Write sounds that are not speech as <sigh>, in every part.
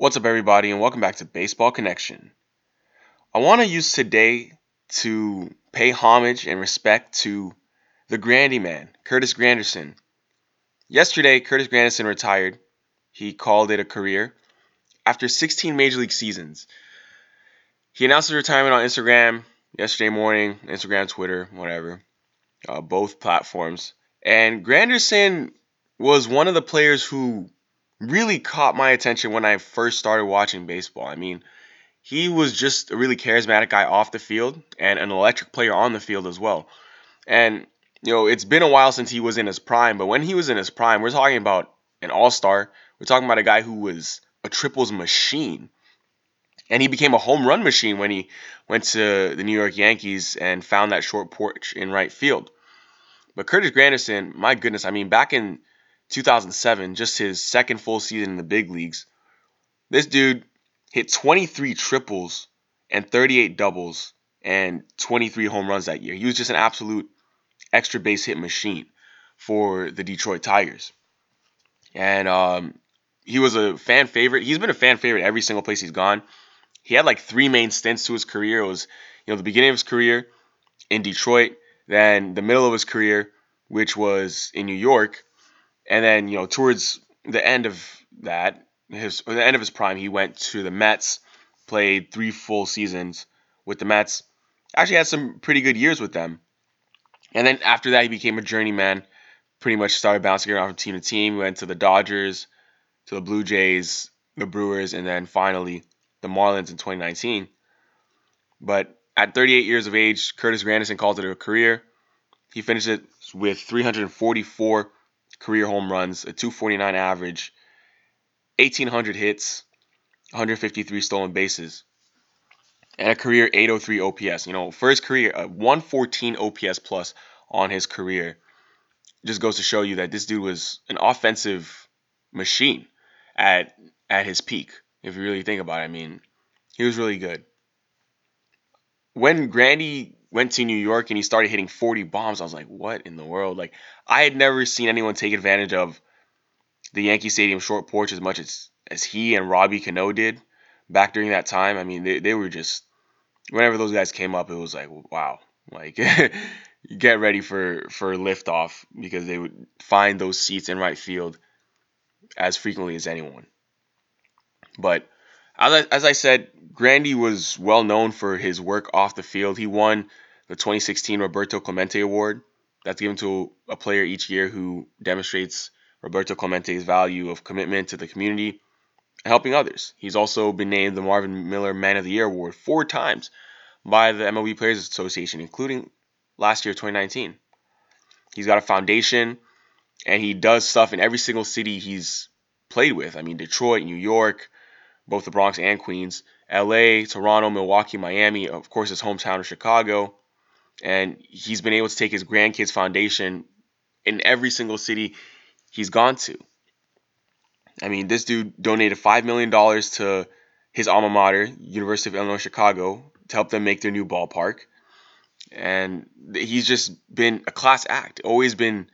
What's up, everybody, and welcome back to Baseball Connection. I want to use today to pay homage and respect to the Grandy man, Curtis Granderson. Yesterday, Curtis Granderson retired. He called it a career after 16 major league seasons. He announced his retirement on Instagram yesterday morning, Instagram, Twitter, whatever, uh, both platforms. And Granderson was one of the players who really caught my attention when I first started watching baseball. I mean, he was just a really charismatic guy off the field and an electric player on the field as well. And, you know, it's been a while since he was in his prime, but when he was in his prime, we're talking about an all star. We're talking about a guy who was a triples machine. And he became a home run machine when he went to the New York Yankees and found that short porch in right field. But Curtis Granderson, my goodness, I mean, back in 2007, just his second full season in the big leagues, this dude hit 23 triples and 38 doubles and 23 home runs that year. He was just an absolute extra base hit machine for the Detroit Tigers. And um, he was a fan favorite. He's been a fan favorite every single place he's gone. He had like three main stints to his career. It was, you know, the beginning of his career in Detroit, then the middle of his career, which was in New York, and then, you know, towards the end of that, his the end of his prime, he went to the Mets, played three full seasons with the Mets. Actually had some pretty good years with them. And then after that, he became a journeyman. Pretty much started bouncing around from team to team. He went to the Dodgers, to the Blue Jays, the Brewers, and then finally the Marlins in 2019. But at 38 years of age, Curtis Granderson called it a career. He finished it with 344 career home runs, a 249 average, 1,800 hits, 153 stolen bases, and a career 803 OPS. You know, for his career, uh, a 114 OPS plus on his career just goes to show you that this dude was an offensive machine at at his peak. If you really think about it, I mean, he was really good. When Grandy went to New York and he started hitting 40 bombs, I was like, what in the world? Like, I had never seen anyone take advantage of the Yankee Stadium short porch as much as, as he and Robbie Cano did back during that time. I mean, they, they were just, whenever those guys came up, it was like, wow. Like, <laughs> get ready for, for liftoff because they would find those seats in right field as frequently as anyone. But as I, said, Grandy was well known for his work off the field. He won the 2016 Roberto Clemente Award. That's given to a player each year who demonstrates Roberto Clemente's value of commitment to the community and helping others. He's also been named the Marvin Miller Man of the Year Award four times by the MLB Players Association, including last year, 2019. He's got a foundation and he does stuff in every single city he's played with. I mean, Detroit, New York, both the Bronx and Queens, LA, Toronto, Milwaukee, Miami, of course, his hometown of Chicago. And he's been able to take his Grand Kids foundation in every single city he's gone to. I mean, this dude donated $5 million to his alma mater, University of Illinois Chicago, to help them make their new ballpark. And he's just been a class act, always been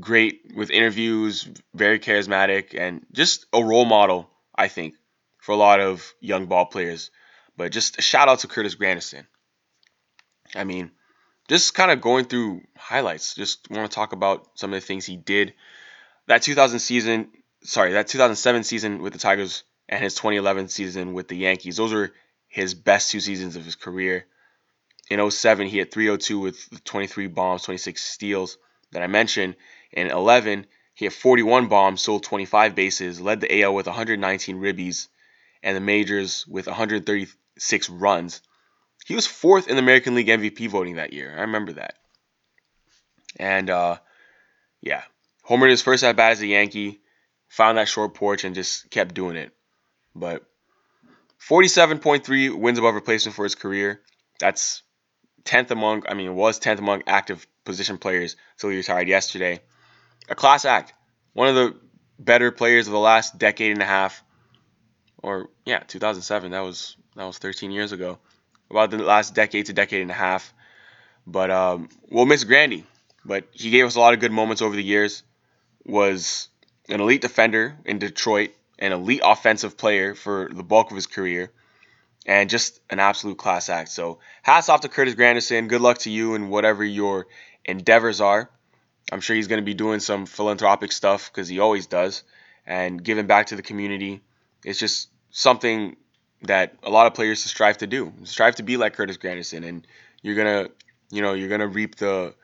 great with interviews, very charismatic, and just a role model, I think, for a lot of young ball players. But just a shout out to Curtis Granderson. I mean, just kind of going through highlights. Just want to talk about some of the things he did. That 2000 season, sorry, that 2007 season with the Tigers and his 2011 season with the Yankees. Those were his best two seasons of his career. In 07, he had 302 with 23 bombs, 26 steals that I mentioned. In 11, he had 41 bombs, sold 25 bases, led the AL with 119 ribbies, and the majors with 136 runs. He was fourth in the American League MVP voting that year. I remember that. And uh, yeah, homered his first at bat as a Yankee, found that short porch and just kept doing it. But 47.3 wins above replacement for his career. That's 10th among, I mean, was 10th among active position players until he retired yesterday. A class act. One of the better players of the last decade and a half or yeah, 2007. That was that was 13 years ago. About the last decade to decade and a half. But um, we'll miss Grandy. But he gave us a lot of good moments over the years. Was an elite defender in Detroit an elite offensive player for the bulk of his career, and just an absolute class act. So, hats off to Curtis Granderson. Good luck to you and whatever your endeavors are. I'm sure he's going to be doing some philanthropic stuff because he always does, and giving back to the community. It's just something that a lot of players strive to do. Strive to be like Curtis Granderson, and you're gonna, you know, you're gonna reap the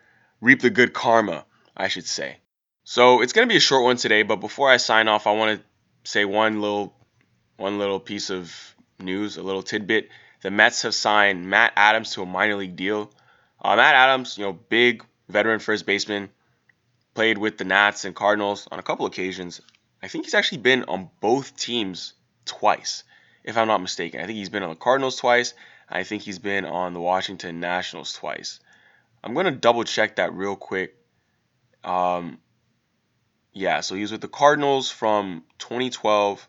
reap the good karma, I should say. So it's gonna be a short one today, but before I sign off, I want to say one little one little piece of news, a little tidbit. The Mets have signed Matt Adams to a minor league deal. Uh, Matt Adams, you know, big veteran first baseman, played with the Nats and Cardinals on a couple occasions. I think he's actually been on both teams twice, if I'm not mistaken. I think he's been on the Cardinals twice. I think he's been on the Washington Nationals twice. I'm going to double check that real quick. Um, yeah, so he was with the Cardinals from 2012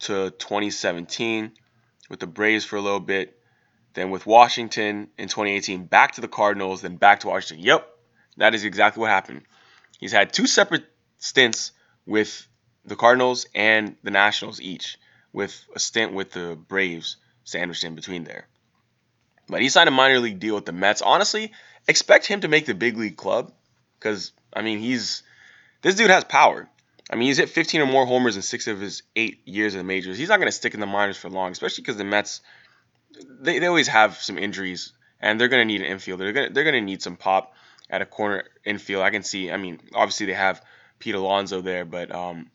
to 2017, with the Braves for a little bit, then with Washington in 2018, back to the Cardinals, then back to Washington. Yep, that is exactly what happened. He's had two separate stints with the Cardinals and the Nationals each, with a stint with the Braves sandwiched in between there. But he signed a minor league deal with the Mets. Honestly, expect him to make the big league club because I mean he's this dude has power. I mean he's hit 15 or more homers in six of his eight years in the majors. He's not going to stick in the minors for long, especially because the Mets they, they always have some injuries and they're going to need an infielder. They're going they're going to need some pop at a corner infield. I can see. I mean obviously they have Pete Alonso there, but um,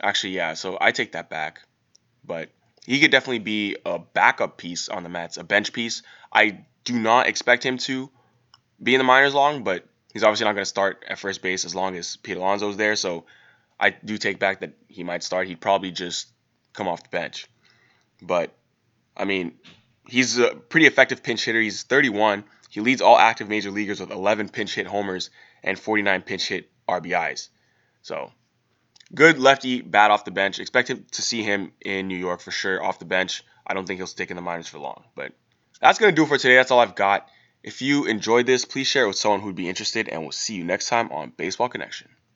actually yeah. So I take that back, but he could definitely be a backup piece on the Mets, a bench piece. I do not expect him to be in the minors long, but he's obviously not going to start at first base as long as Pete Alonso's there. So I do take back that he might start. He'd probably just come off the bench. But I mean, he's a pretty effective pinch hitter. He's 31. He leads all active major leaguers with 11 pinch hit homers and 49 pinch hit RBIs. So good lefty bat off the bench. Expect him to see him in New York for sure off the bench. I don't think he'll stick in the minors for long. But that's going to do it for today. That's all I've got. If you enjoyed this, please share it with someone who'd be interested, and we'll see you next time on Baseball Connection.